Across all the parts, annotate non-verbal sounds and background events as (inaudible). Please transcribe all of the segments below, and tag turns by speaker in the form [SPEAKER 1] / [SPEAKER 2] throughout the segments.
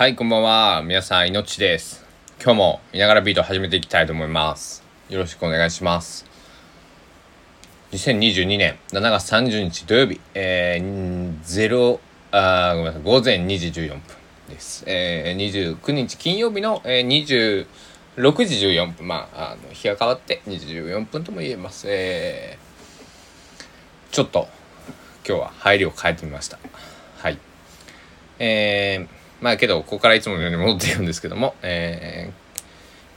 [SPEAKER 1] はい、こんばんは。皆さん、いのちです。今日も、いながらビート始めていきたいと思います。よろしくお願いします。2022年7月30日土曜日、えー、0、あごめんなさい、午前2時14分です。えー、29日金曜日の、えー、26時14分、まあ、あの、日が変わって2時14分とも言えます。えー、ちょっと、今日は入りを変えてみました。はい。えー、まあけど、ここからいつものように戻っているんですけども、え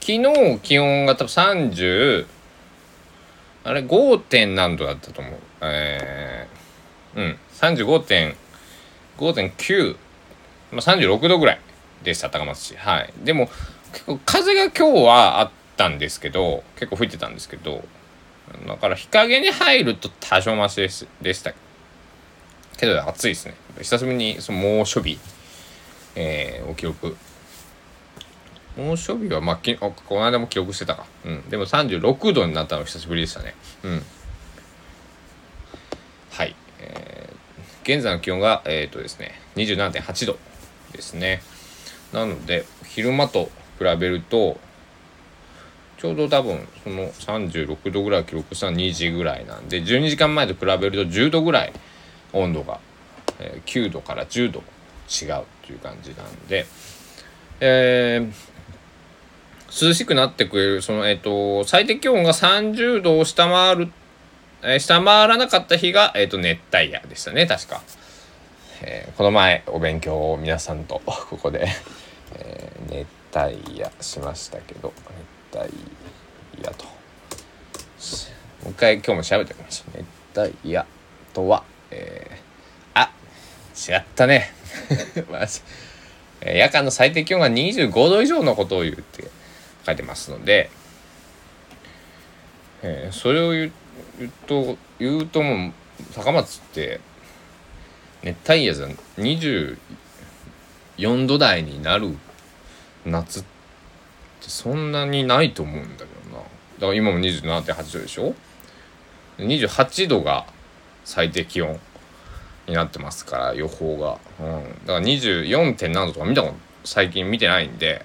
[SPEAKER 1] ー、昨日気温が多分30、あれ 5. 点何度だったと思う。えー、うん、35.5.9、まあ、36度ぐらいでした、高松市。はい。でも、結構風が今日はあったんですけど、結構吹いてたんですけど、だから日陰に入ると多少マシですでしたけど暑いですね久しぶりにその猛暑日、えー、を記録猛暑日はまあきこの間も記録してたか。うん。でも36度になったの久しぶりでしたね。うん。はい、えー、現在の気温がえっ、ー、とですね27.8度ですね。なので昼間と比べるとちょうど多分その36度ぐらい記録したの2時ぐらいなんで12時間前と比べると10度ぐらい温度が、えー、9度から10度違うという感じなんで、えー、涼しくなってくれるその、えーと、最低気温が30度を下回る、えー、下回らなかった日が、えーと、熱帯夜でしたね確か、え、この前お勉強を皆さんと (laughs) ここで、え、熱帯夜しましたけど熱帯夜と。もう一回今日も調べておきましょう熱帯夜とはえー、あ違ったね。(laughs) 夜間の最低気温が25度以上のことを言うって書いてますので、えー、それを言う言うと言うともう高松って熱帯夜じゃ24度台になる夏ってそんなにないと思うんだけどな。だから今も27.8度でしょ？28度が最低気温。になってますから予報が、うん、だから 24. 点何度とか見たこと最近見てないんで。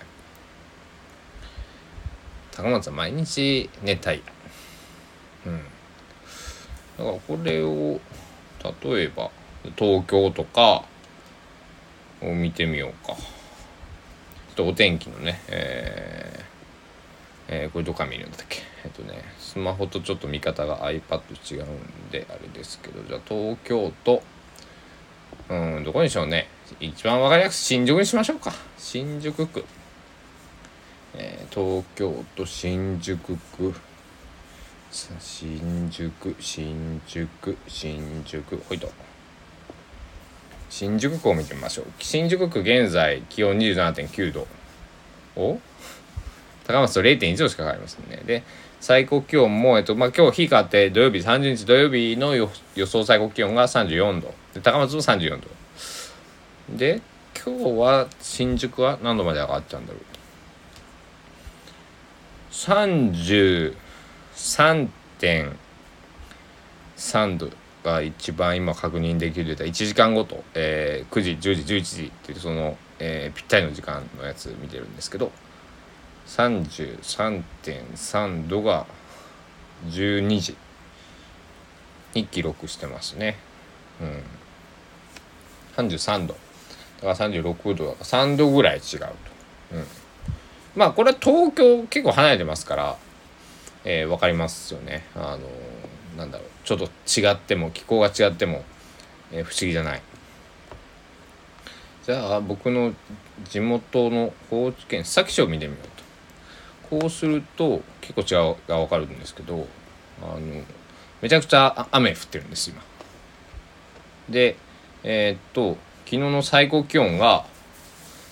[SPEAKER 1] 高松は毎日熱帯夜うん。だからこれを例えば東京とかを見てみようか。ちょっとお天気のねえー、えー、これどっか見るんだっけ？えっとねスマホとちょっと見方が iPad 違うんであれですけどじゃあ東京都うんどこにしようね。一番わかりやすい新宿にしましょうか。新宿区、えー、東京都新宿区。新宿新宿新宿。ほいと。新宿区を見てみましょう。新宿区現在気温27.9度。お？高松と0.1度しか変わりませんね。で最高気温も、えっとまあ、今日日があって土曜日30日土曜日の予想最高気温が34度。で高松も34度。で今日は新宿は何度まで上がっちゃうんだろう？33.3度が一番今確認できるデータ1時間ごと、えー、9時10時11時っていうその、えー、ぴったりの時間のやつ見てるんですけど。33.3度が12時に記録してますね。うん。33度。だから36度だから3度ぐらい違うと。うん。まあこれは東京結構離れてますから、えー、分かりますよね。あのー、なんだろう。ちょっと違っても、気候が違っても、えー、不思議じゃない。じゃあ僕の地元の高知県須崎市を見てみようと。こうすると結構違うが分かるんですけどあのめちゃくちゃ雨降ってるんです今。でえー、っと昨日の最高気温が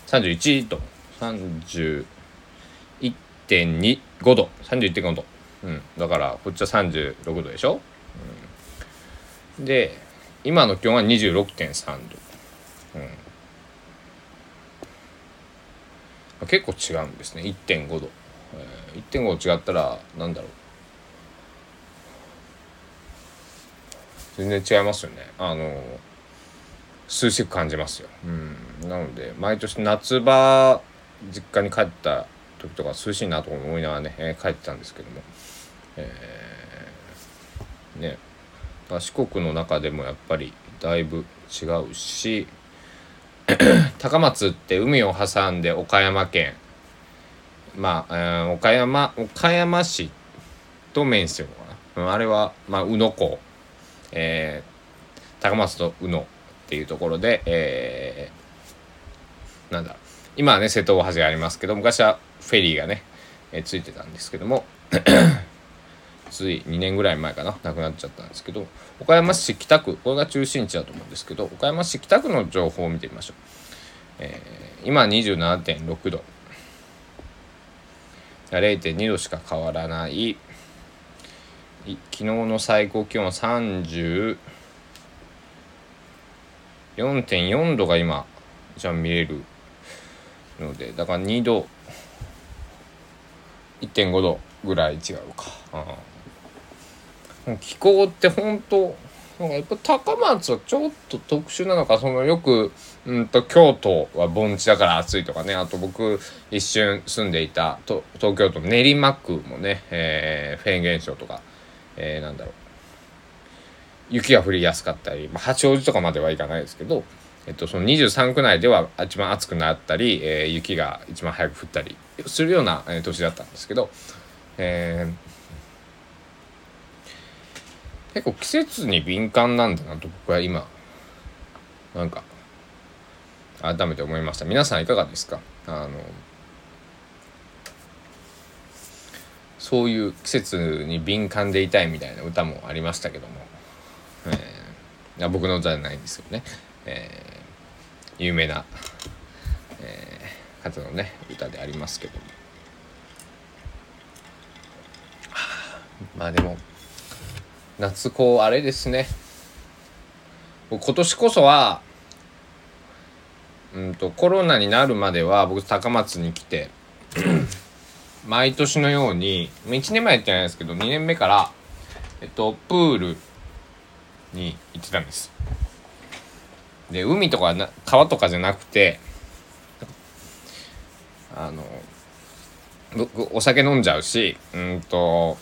[SPEAKER 1] 31度31.25度31.5度、うん、だからこっちは36度でしょ、うん、で今の気温は26.3度、うん、結構違うんですね。1.5度えー、1.5違ったらなんだろう。全然違いますよね。あの涼しく感じますよ。うん、なので毎年夏場実家に帰った時とか涼しいなと思いながらね、えー、帰ってたんですけども、えー、ね。四国の中でもやっぱりだいぶ違うし (clears throat) 高松って海を挟んで岡山県まあ、えー、岡山岡山市と面してるのかな。あれは、まあ、宇野港、えー、高松と宇野っていうところで、えー、なんだ。今はね瀬戸大橋がありますけど昔はフェリーがね、えー、ついてたんですけども。(coughs) つい2年ぐらい前かな。亡くなっちゃったんですけど。岡山市北区。これが中心地だと思うんですけど岡山市北区の情報を見てみましょう、えー、今27.6度。0.2度しか変わらない昨日の最高気温は34.4度が今じゃ見れるのでだから2度1.5度ぐらい違うか。うん気候って本当なんかやっぱ高松はちょっと特殊なのかそのよく、うんと、京都は盆地だから暑いとかねあと僕一瞬住んでいたと東京都練馬区もね、えー、フェーン現象とか、えー、なんだろう。雪が降りやすかったり、まあ、八王子とかまではいかないですけど、えっと、その23区内では一番暑くなったり、えー、雪が一番早く降ったりするような、えー、年だったんですけど、えー結構季節に敏感なんだなと僕は今なんか改めて思いました。皆さんいかがですか？あのそういう季節に敏感でいたいみたいな歌もありましたけども、えー、僕の歌じゃないんですよね、えー、有名な、えー、方のね歌でありますけども。まあでも夏こうあれですね。今年こそはうんとコロナになるまでは僕高松に来て (clears throat) 毎年のように1年前やってないですけど2年目からえっとプールに行ってたんです。で海とかな川とかじゃなくてあの僕お酒飲んじゃうしうんと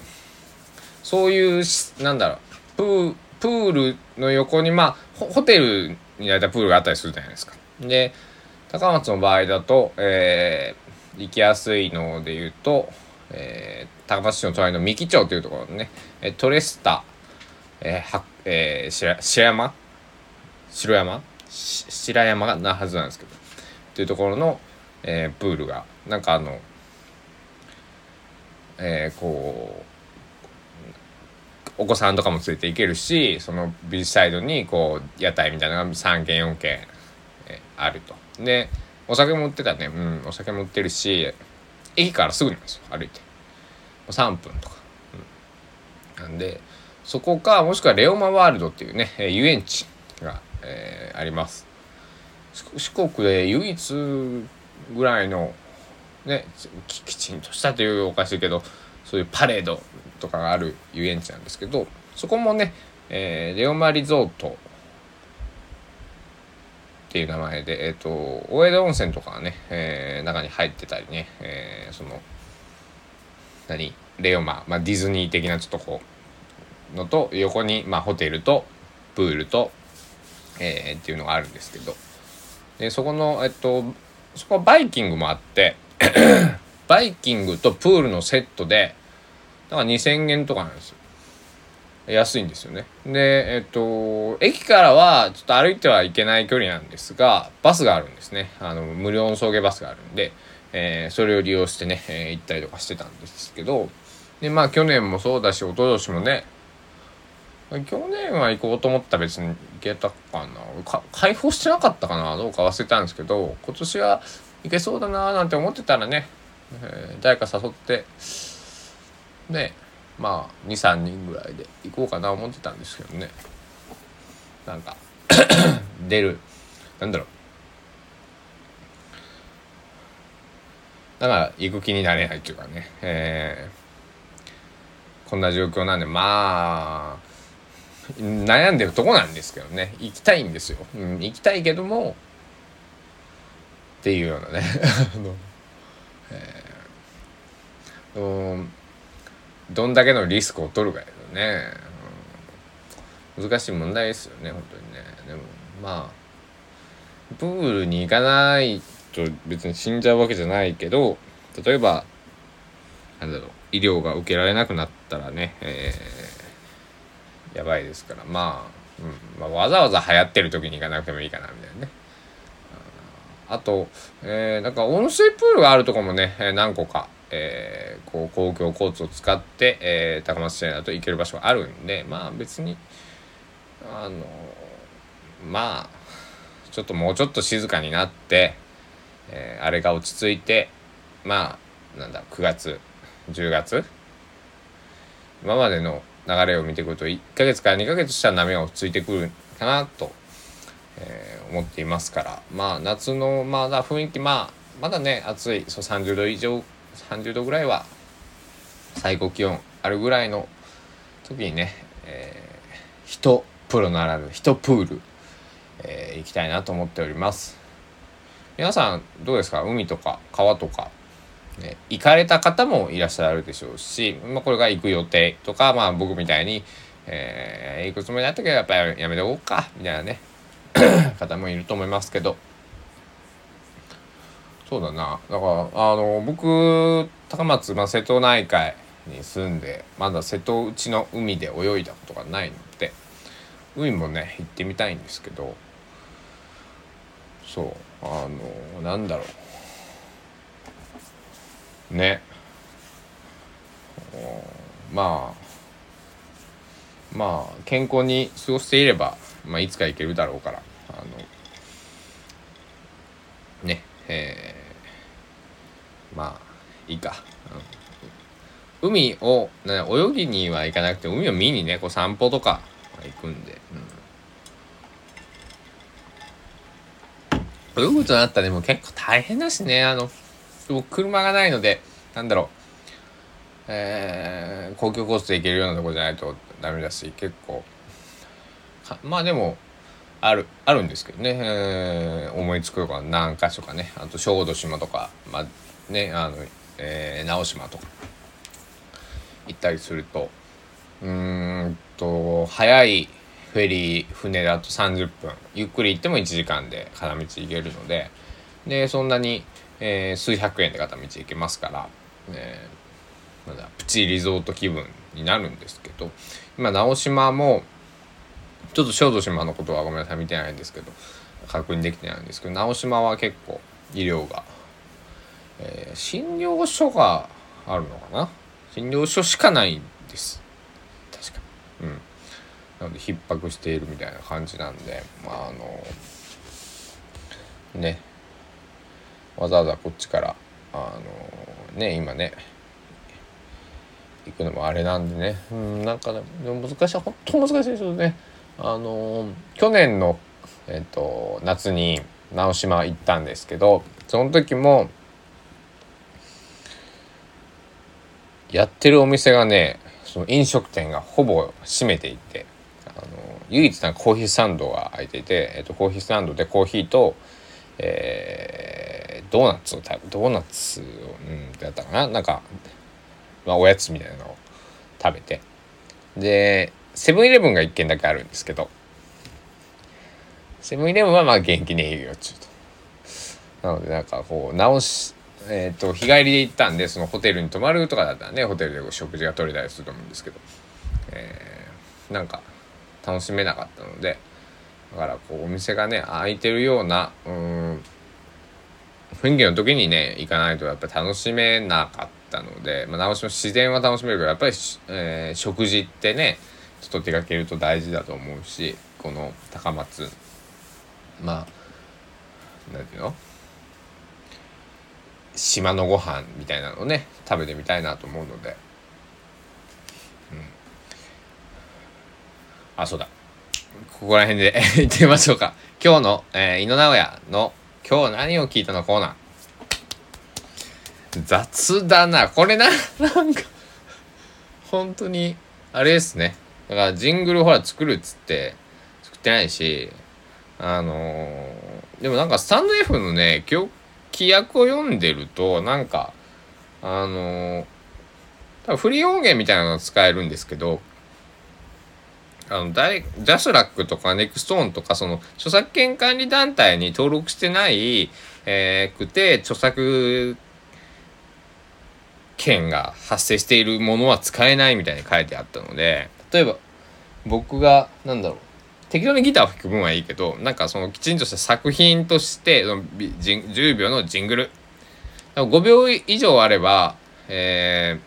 [SPEAKER 1] そういうなんだろうプープールの横にまあホテルに大体プールがあったりするじゃないですか。で高松の場合だと、えー、行きやすいので言うと、えー、高松市の隣の三木町というところのねトレスタ、えーはえー、白白山？白山？白山がなはずなんですけどというところの、えー、プールがなんかあの、えー、こうお子さんとかも連れて行けるしそのビーチサイドにこう屋台みたいなのが3軒4軒、あると。でお酒も売ってたね。うんお酒も売ってるし駅からすぐなんですよ歩いて。3分とか、うん、なんでそこかもしくはレオマワールドっていうね遊園地が、えー、あります。四国で唯一ぐらいのねきちんとしたというおかしいけどそういうパレードとかがある遊園地なんですけどそこもね、えー、レオマリゾートっていう名前で、えっ、ー、と大江戸温泉とかがね、えー、中に入ってたりね、えー、その何？レオマ、まあ、ディズニー的なちょっとこうのと横に、まあ、ホテルとプールと、えー、っていうのがあるんですけど。でそこのえっとそこはバイキングもあってバイキングとプールのセットでだから2000円とかなんですよ。安いんですよね。でえっと駅からはちょっと歩いてはいけない距離なんですがバスがあるんですね。あの無料の送迎バスがあるんで、えー、それを利用してね、えー、行ったりとかしてたんですけど。でまあ去年もそうだし一昨年もね去年は行こうと思ったら別に行けたかな。か開放してなかったかな。どうか忘れたんですけど今年は行けそうだななんて思ってたらね、えー、誰か誘ってでまあ23人ぐらいで行こうかな思ってたんですけどね。なんか (coughs) 出るなんだろう。だから行く気になれないっていうかね、えー、こんな状況なんでまあ悩んでるとこなんですけどね。行きたいんですよ、うん、行きたいけどもっていうようなね。(laughs) あの、えー、うんどんだけのリスクを取るかですよね、うん、難しい問題ですよね本当にね。でもまあプールに行かないと別に死んじゃうわけじゃないけど例えばなんだろう医療が受けられなくなったらね、えー、やばいですから。まあ、うん。まあ、わざわざ流行ってる時に行かなくてもいいかなみたいなね。あと、えー、なんか温水プールがあるとこもね、何個か、えー、こう公共交通を使って、えー、高松市内だと行ける場所があるんでまあ別にあのまあちょっともうちょっと静かになって、えー、あれが落ち着いてまあなんだ9月10月今までの流れを見てくると1ヶ月から2ヶ月したら波が落ち着いてくるかなと、えー、思っていますからまあ夏のまだ雰囲気まあまだね暑いそう30度以上30度ぐらいは最高気温あるぐらいの時にね、えー、人プロならぬ人プール、えー、行きたいなと思っております。皆さんどうですか？海とか川とか、ね、行かれた方もいらっしゃるでしょうし、まあ、これが行く予定とか、まあ、僕みたいに、えー、行くつもりだったけどやっぱりやめておこうかみたいなね (coughs) 方もいると思いますけど。そうだな。だからあの僕高松、まあ、瀬戸内海に住んでまだ瀬戸内の海で泳いだことがないので海もね行ってみたいんですけどそうあのなんだろう。ね。まあまあ健康に過ごしていれば、まあ、いつか行けるだろうからあのねえー、まあいいか、海を、ね、泳ぎには行かなくて海を見にねこう散歩とか行くんで、うん、泳ぐとなったらでも結構大変だしね。あの車がないのでなんだろう。えー、公共交通で行けるようなとこじゃないとダメだし結構。まあでもあるあるんですけどね、えー、思いつくとか何か所かね。あと小豆島とかまあねあの、えー、直島とか。行ったりすると。うんと早いフェリー船だと30分。ゆっくり行っても1時間で片道行けるので。でそんなに、えー、数百円で片道行けますから、えー、まだプチリゾート気分になるんですけど。今直島もちょっと小豆島のことはごめんなさい見てないんですけど確認できてないんですけど直島は結構医療が、えー、診療所があるのかな？診療所しかないです。確かに。うん。なので逼迫しているみたいな感じなんでまああのね。わざわざこっちからあのね今ね行くのもあれなんでね。うんなんかでも難しい本当難しいですよね。あの去年の、えーと、夏に直島行ったんですけどその時もやってるお店がねその飲食店がほぼ閉めていてあの唯一なコーヒースタンドが開いていて、えーと、コーヒースタンドでコーヒーと、えー、ドーナツを食べドーナツを、うん、だったかな？なんか、まあ、おやつみたいなのを食べて。でセブンイレブンが1軒だけあるんですけどセブンイレブンはまあ元気に営業中と。なのでなんかこう直しえっ、ー、と日帰りで行ったんでそのホテルに泊まるとかだったらねホテルで食事が取れたりすると思うんですけど、えー、なんか楽しめなかったのでだからこうお店がね開いてるようなうん雰囲気の時にね行かないとやっぱ楽しめなかったので、まあ、直しも自然は楽しめるけどやっぱり、えー、食事ってねちょっと出かけると大事だと思うしこの高松まあ何ていうの？島のご飯みたいなのをね食べてみたいなと思うので、うん、あそうだ。ここら辺で (laughs) 行ってみましょうか。今日の、えー、井野直哉の「今日何を聞いたの?」コーナー。雑だな。これな。なんか。本当にあれですね。だからジングルほら作るっつって作ってないしあのーでもなんかスタンド F のね規約を読んでるとなんかあの多分フリー音源みたいなの使えるんですけどあのダイ JASRAC とか NexTone とかその著作権管理団体に登録してない、えーくて著作権が発生しているものは使えないみたいに書いてあったので例えば僕がなんだろう適当にギターを弾く分はいいけどなんかそのきちんとした作品としての10秒のジングル。5秒以上あれば、え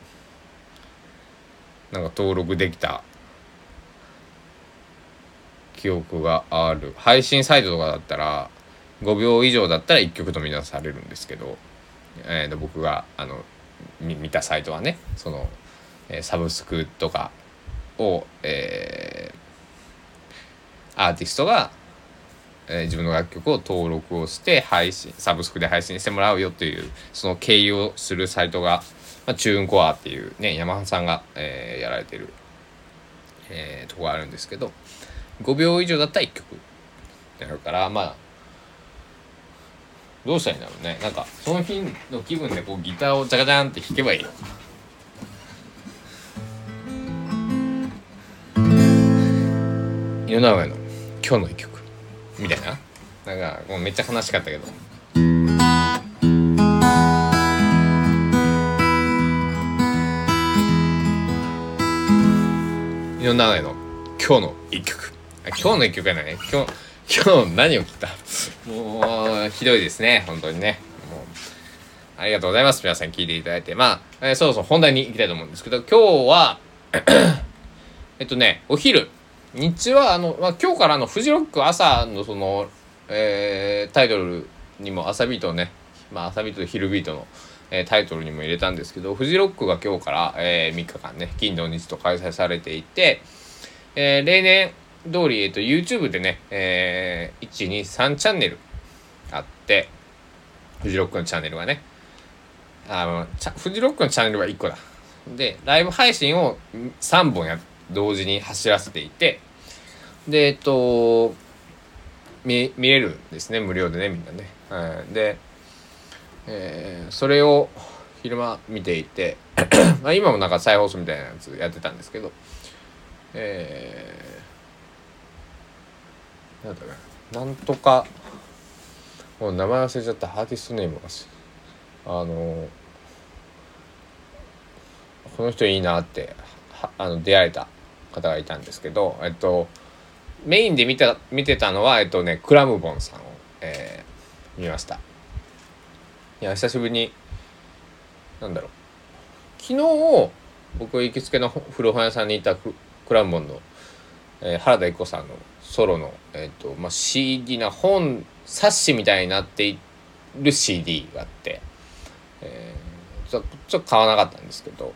[SPEAKER 1] ーなんか登録できた。記憶がある。配信サイトとかだったら5秒以上だったら1曲とみなされるんですけど、えーと僕があの見たサイトはねその、えーサブスクとかを、えーアーティストが、えー自分の楽曲を登録をして配信サブスクで配信してもらうよっていうその経由をするサイトが、まあ、チューンコアっていうね山田さんが、えーやられてる、えーとこがあるんですけど5秒以上だったら1曲。ってなるからまあどうしたらいいんだろうね。なんかその日の気分でこうギターをジャカジャンって弾けばいいよ。(laughs) 井上の「今日の一曲」みたいな。なんかもうめっちゃ悲しかったけど。井上尚弥の「今日の一曲」あ今日の一曲やない。ね今日今日何を聞いた？もうひどいですね。本当にね。もうありがとうございます。皆さん聞いていただいて。まあ、えーそろそろ本題に行きたいと思うんですけど今日はえっとねお昼。日中はあの、まあ、今日からのフジロック朝のその、えータイトルにも朝ビートね、まあ、朝ビートと昼ビートの、えータイトルにも入れたんですけどフジロックが今日から、え3日間ね金土日と開催されていて、えー例年通り、えっと YouTube でね、えー、123チャンネルあってフジロックのチャンネルがね。あのフジロックのチャンネルは1個だ。でライブ配信を3本や同時に走らせていてでえっと見見れるんですね無料でねみんなね、はい、で、えーそれを昼間見ていて (clears throat) まあ今もなんか再放送みたいなやつやってたんですけどえー、なんだろうな。んとかもう名前忘れちゃった。アーティストネームがあのこの人いいなってはあの出会えた方がいたんですけどえっとメインで見た見てたのはえっとねクラムボンさんを、えー見ました。いや久しぶりになんだろう。昨日僕行きつけの古本屋さんにいたククラムボンの、えー原田育子さんのソロの、えっとまあ、CD な本冊子みたいになっている CD があって、えーちょっと買わなかったんですけど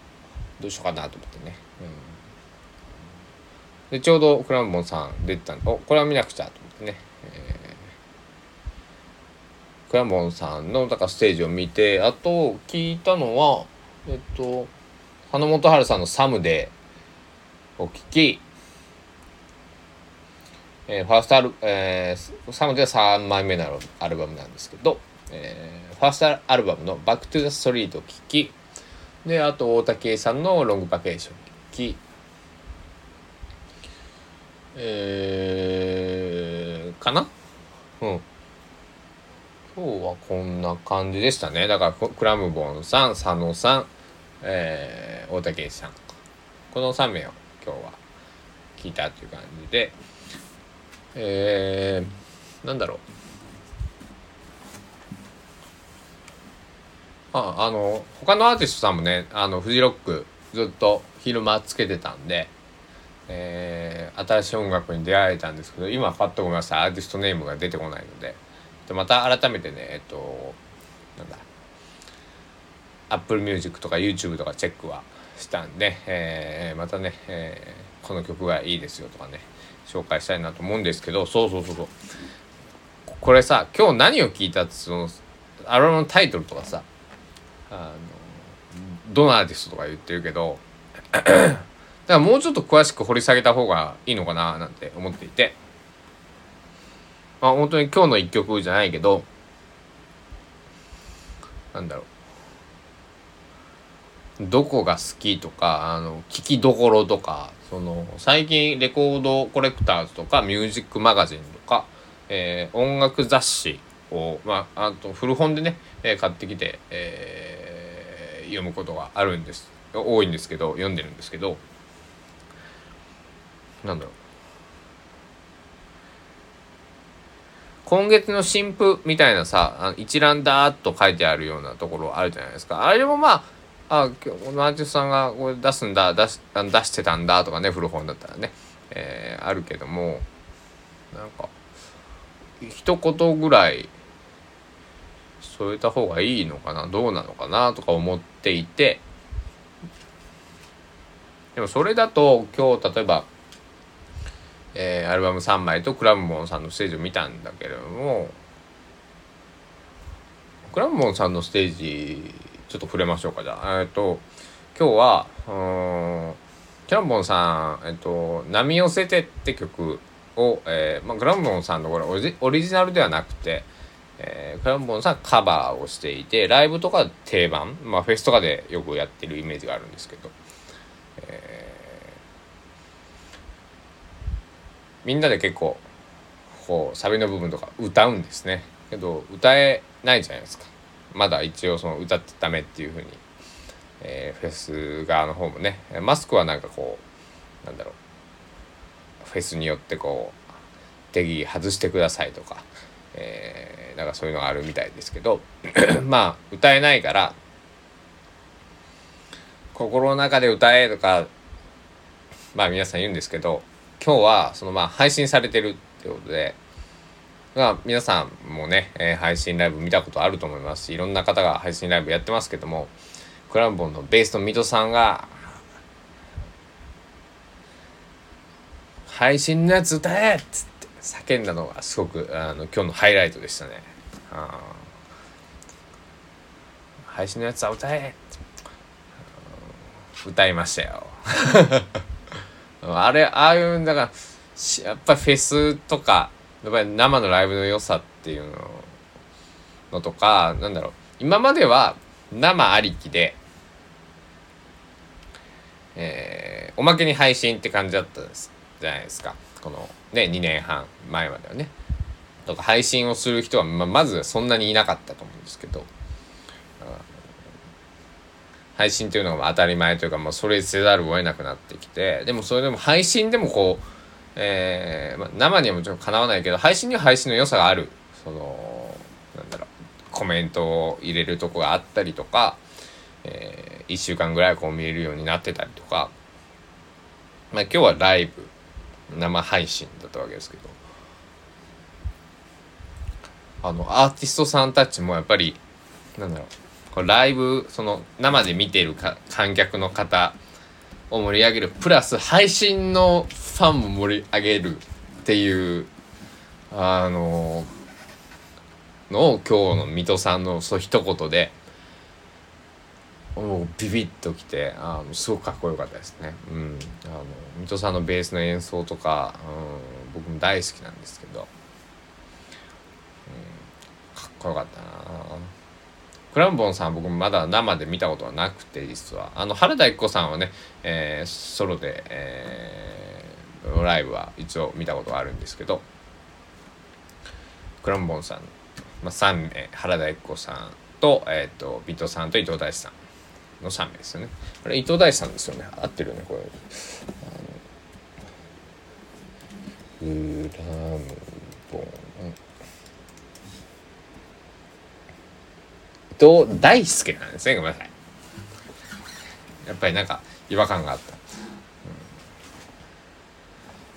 [SPEAKER 1] どうしようかなと思ってね、でちょうどクラムボンさん出てたんでおこれは見なくちゃと思ってね、えークラムボンさんのだからステージを見てあと聞いたのはえっと花本春さんの「サムデー」を聞きえーファーストアル、えー、サムでは3枚目のアルバムなんですけど、えーファーストアルバムの「バック・トゥ・ザ・ストリート」を聴きであと大竹さんの「ロング・バケーション」を聴きえー、かな？うん。今日はこんな感じでしたね。だからククラムボンさん佐野さん、えー、大竹栄さん。この3名を今日は聞いたっていう感じで。えー、なんだろう。ああの他のアーティストさんもねあのフジロックずっと昼間つけてたんで、えー新しい音楽に出会えたんですけど今パッとごめんなさいアーティストネームが出てこないのででまた改めてねえっとなんだ Apple Music とか YouTube とかチェックはしたんで、えーまたね、えーこの曲がいいですよとかね紹介したいなと思うんですけどそうそうそうそう。これさ今日何を聞いたってそのアルバムのタイトルとかさあのどのアーティストとか言ってるけどからもうちょっと詳しく掘り下げた方がいいのかななんて思っていて。まあ本当に今日の一曲じゃないけどなんだろう。どこが好きとかあの聞きどころとかその最近レコードコレクターズとかミュージックマガジンとか、えー、音楽雑誌を、まあ、あと古本でね、えー、買ってきて、えー、読むことがあるんです。多いんですけど読んでるんですけどなんだろう。今月の新譜みたいなさ一覧だーっと書いてあるようなところあるじゃないですか。あれもまああ今日このアーティスさんがこれ出すんだ出し出してたんだとかね古本だったらね、えー、あるけどもなんか一言ぐらい添えた方がいいのかな？どうなのかなとか思っていて。でもそれだと今日例えばえー、アルバム3枚とクラムボンさんのステージを見たんだけれどもクラムボンさんのステージちょっと触れましょうかじゃあ。えっと今日はうんクラムボンさん、えっと「波寄せて」って曲を、えーまあ、クラムボンさんのこれオリオリジナルではなくて、えー、クラムボンさんカバーをしていてライブとか定番、まあ、フェスとかでよくやってるイメージがあるんですけど、えーみんなで結構こうサビの部分とか歌うんですね。けど歌えないじゃないですか。まだ一応その歌ってダメっていうふうに、えー、フェス側の方もね。マスクはなんかこうなんだろう。フェスによってこう定義外してくださいとか、えー、なんかそういうのがあるみたいですけど。(clears throat) まあ歌えないから心の中で歌えとかまあ皆さん言うんですけど今日はそのまあ配信されてるってことで、まあ、皆さんもね、えー、配信ライブ見たことあると思いますしいろんな方が配信ライブやってますけどもクランボンのベースの水戸さんが「配信のやつ歌え!」っつって叫んだのがすごくあの今日のハイライトでしたね。配信のやつは歌え歌いましたよ。(laughs) あれ、ああいう、だから、やっぱりフェスとか、やっぱり生のライブの良さっていうののとか、なんだろう、今までは生ありきで、えー、おまけに配信って感じだったんですじゃないですか。このね、2年半前まではね。とか配信をする人はままずそんなにいなかったと思うんですけど、配信というのが当たり前というか、まあ、それせざるを得なくなってきてでもそれでも配信でもこう、えーまあ、生にはもちろんかなわないけど配信には配信の良さがある。そのなんだろうコメントを入れるとこがあったりとか、えー、1週間ぐらいこう見えるようになってたりとか、まあ、今日はライブ生配信だったわけですけど。あのアーティストさんたちもやっぱりなんだろうこれライブその生で見てるか観客の方を盛り上げるプラス配信のファンも盛り上げるっていうあののを今日の水戸さんのそう一言でもうビビッときてあのすごくかっこよかったですね。うん、あの水戸さんのベースの演奏とか、うん、僕も大好きなんですけど、うん、かっこよかったなクランボンさん僕もまだ生で見たことはなくて実は。あの原田一子さんはね、えー、ソロで、えー、ライブは一応見たことがあるんですけどクランボンさん、まあ、3名原田一子さんと,、えーと、ビトさんと伊藤大志さんの3名ですよね。これ伊藤大志さんですよね。合ってるよねこれ。クランボン。人大好きなんですね。ごめんなさい。やっぱりなんか違和感があった、うん、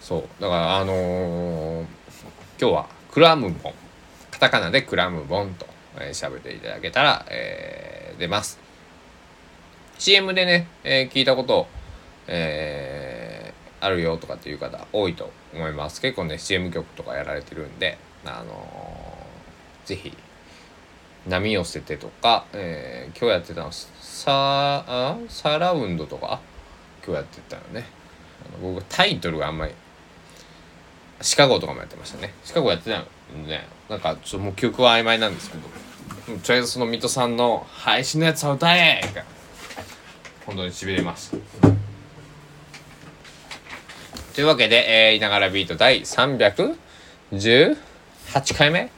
[SPEAKER 1] そう。だからあのー、今日はクラムボン。カタカナでクラムボンと喋、えー、っていただけたら、えー、出ます。CM でね、えー、聞いたこと、えー、あるよとかっていう方多いと思います。結構ね CM 曲とかやられてるんであのー、ぜひ波寄せてとか、えー、今日やってたのサあサラウンドとか？今日やってたのね。あの僕タイトルがあんまりシカゴとかもやってましたね。シカゴやってたのね。なんかちょっともう記憶は曖昧なんですけど。とりあえずその水戸さんの配信のやつは歌え！が本当にしびれました。というわけで、えー、いながらビート第318回目。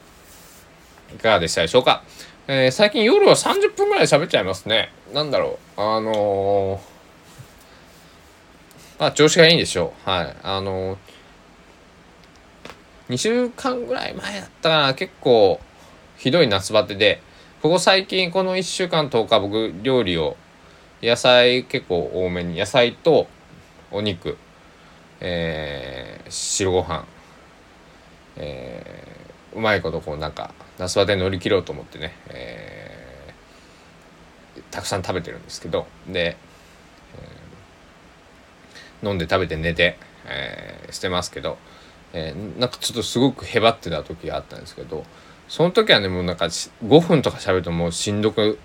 [SPEAKER 1] いかがでしたでしょうか、えー、最近夜は30分ぐらい喋っちゃいますね。なんだろう。あのー、まあ調子がいいんでしょう。はい。あのー、2週間ぐらい前だったかな。結構ひどい夏バテで、ここ最近この1週間10日僕料理を野菜結構多めに野菜とお肉えー、白ご飯えー、うまいことこうなんか夏バテ乗り切ろうと思ってね、えー、たくさん食べてるんですけどで、えー、飲んで食べて寝て、えー、してますけど、えー、なんかちょっとすごくへばってた時があったんですけどその時はねもうなんか5分とか喋るともうしんどく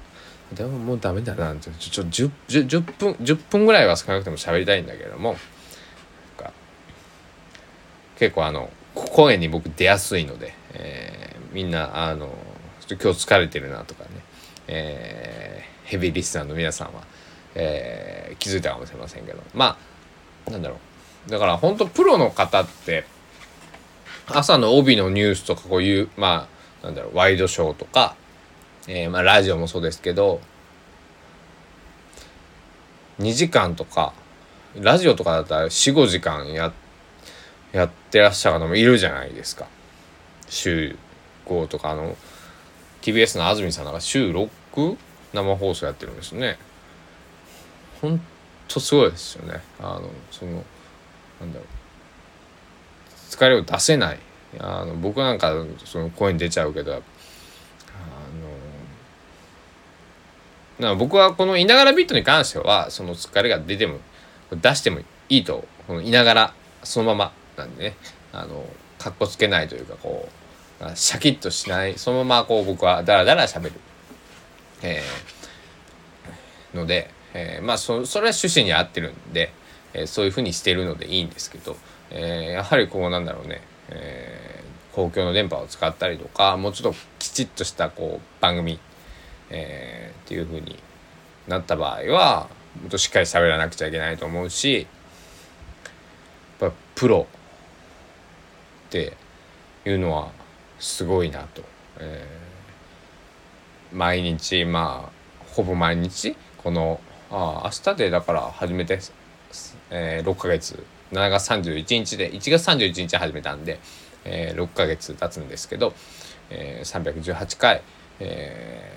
[SPEAKER 1] でももうダメだなってちょちょ 10, 10分10分ぐらいは少なくても喋りたいんだけれども結構あの声に僕出やすいので、えー、みんなあの今日疲れてるなとかね、えー、ヘビーリスナーの皆さんは、えー、気づいたかもしれませんけど。まあなんだろう。だから本当プロの方って朝の帯のニュースとかこういうまあなんだろうワイドショーとか、えー、まあラジオもそうですけど2時間とかラジオとかだったら45時間ややってらっしゃる方もいるじゃないですか。週5とかあの TBS の安住さんなんか週6生放送やってるんですね。ほんとすごいですよね。あのそのなんだろう。疲れを出せない。あの僕なんかその声に出ちゃうけどあのな僕はこの「いながらビート」に関してはその疲れが出ても出してもいいとこのいながらそのままなんでね。あのかっこつけないというかこうシャキッとしないそのままこう僕はダラダラしゃべる、えー、ので、えー、まあそそれは趣旨に合ってるんで、えー、そういうふうにしてるのでいいんですけど、えー、やはりこうなんだろうね、えー、公共の電波を使ったりとかもうちょっときちっとしたこう番組、えー、っていうふうになった場合はもっとしっかり喋らなくちゃいけないと思うしやっぱプロっていうのはすごいなと、えー、毎日まあほぼ毎日このあ明日でだから始めて、えー、6ヶ月。7月31日で1月31日始めたんで、えー、6ヶ月経つんですけど、えー、318回、え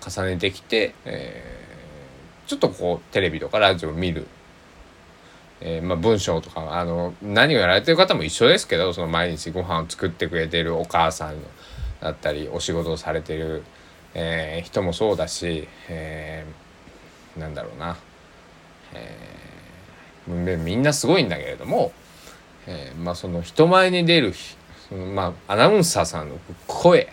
[SPEAKER 1] ー、重ねてきて、えー、ちょっとこうテレビとかラジオ見るえー、まあ、文章とかあの何をやられてる方も一緒ですけどその毎日ご飯を作ってくれてるお母さんだったりお仕事をされてる、えー、人もそうだし、えー、なんだろうな、えー、みんなすごいんだけれども、えー、まあその人前に出るその、まあ、アナウンサーさんの声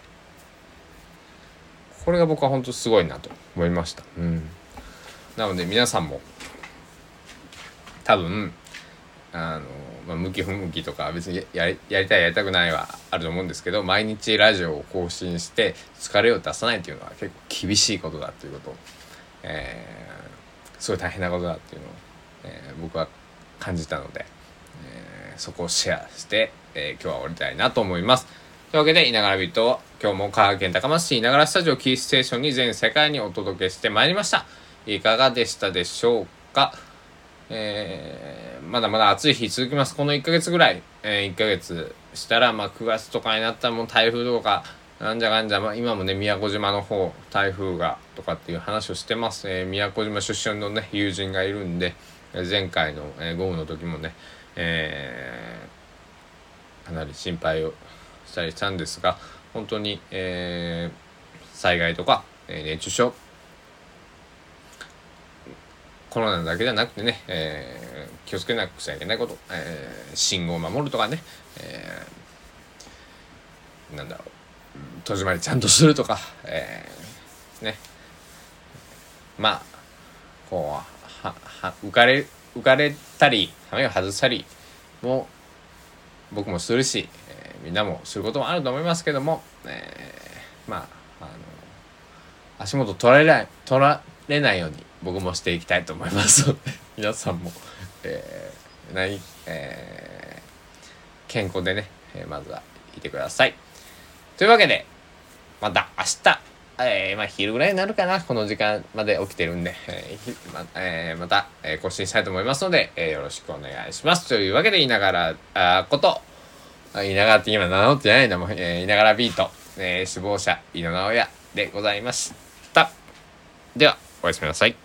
[SPEAKER 1] これが僕は本当すごいなと思いました。うん、なので皆さんも多分あの、まあ、向き不向きとか別にやりやりたいやりたくないはあると思うんですけど毎日ラジオを更新して疲れを出さないというのは結構厳しいことだということ、えー、すごい大変なことだっていうのを、えー、僕は感じたので、えー、そこをシェアして、え今日は終わりたいなと思います。というわけで、いながらビートを今日も香川県高松市いながらスタジオキーステーションに全世界にお届けしてまいりました。いかがでしたでしょうか？えー、まだまだ暑い日続きます。この1ヶ月ぐらい、えー、1ヶ月したら、まあ、9月とかになったらもう台風とか、なんじゃかんじゃ、まあ、今もね、宮古島の方、台風がとかっていう話をしてます。えー、宮古島出身のね、友人がいるんで、前回の、えー、豪雨の時もね、えー、かなり心配をしたりしたんですが、本当に、えー、災害とか、えー、熱中症コロナだけじゃなくてね、えー、気をつけなくちゃいけないこと、えー、信号を守るとかね、えー、なんだろう戸締まりちゃんとするとか、えー、ね。まあこうはは浮かれ浮かれたり羽目を外したりも僕もするし、えーみんなもすることもあると思いますけども、えーまああの足元取られない取られないように僕もしていきたいと思いますので (laughs) 皆さんも、えー何えー健康でね、えーまずはいてください。というわけでまた明日、えーまあ、昼ぐらいになるかなこの時間まで起きてるんで、えーまえーまた、えー更新したいと思いますので、えーよろしくお願いします。というわけでいながらあこといながらって今名乗ってないんだもん、えいながらビート、えー死亡者井野直哉でございました。ではおやすみなさい。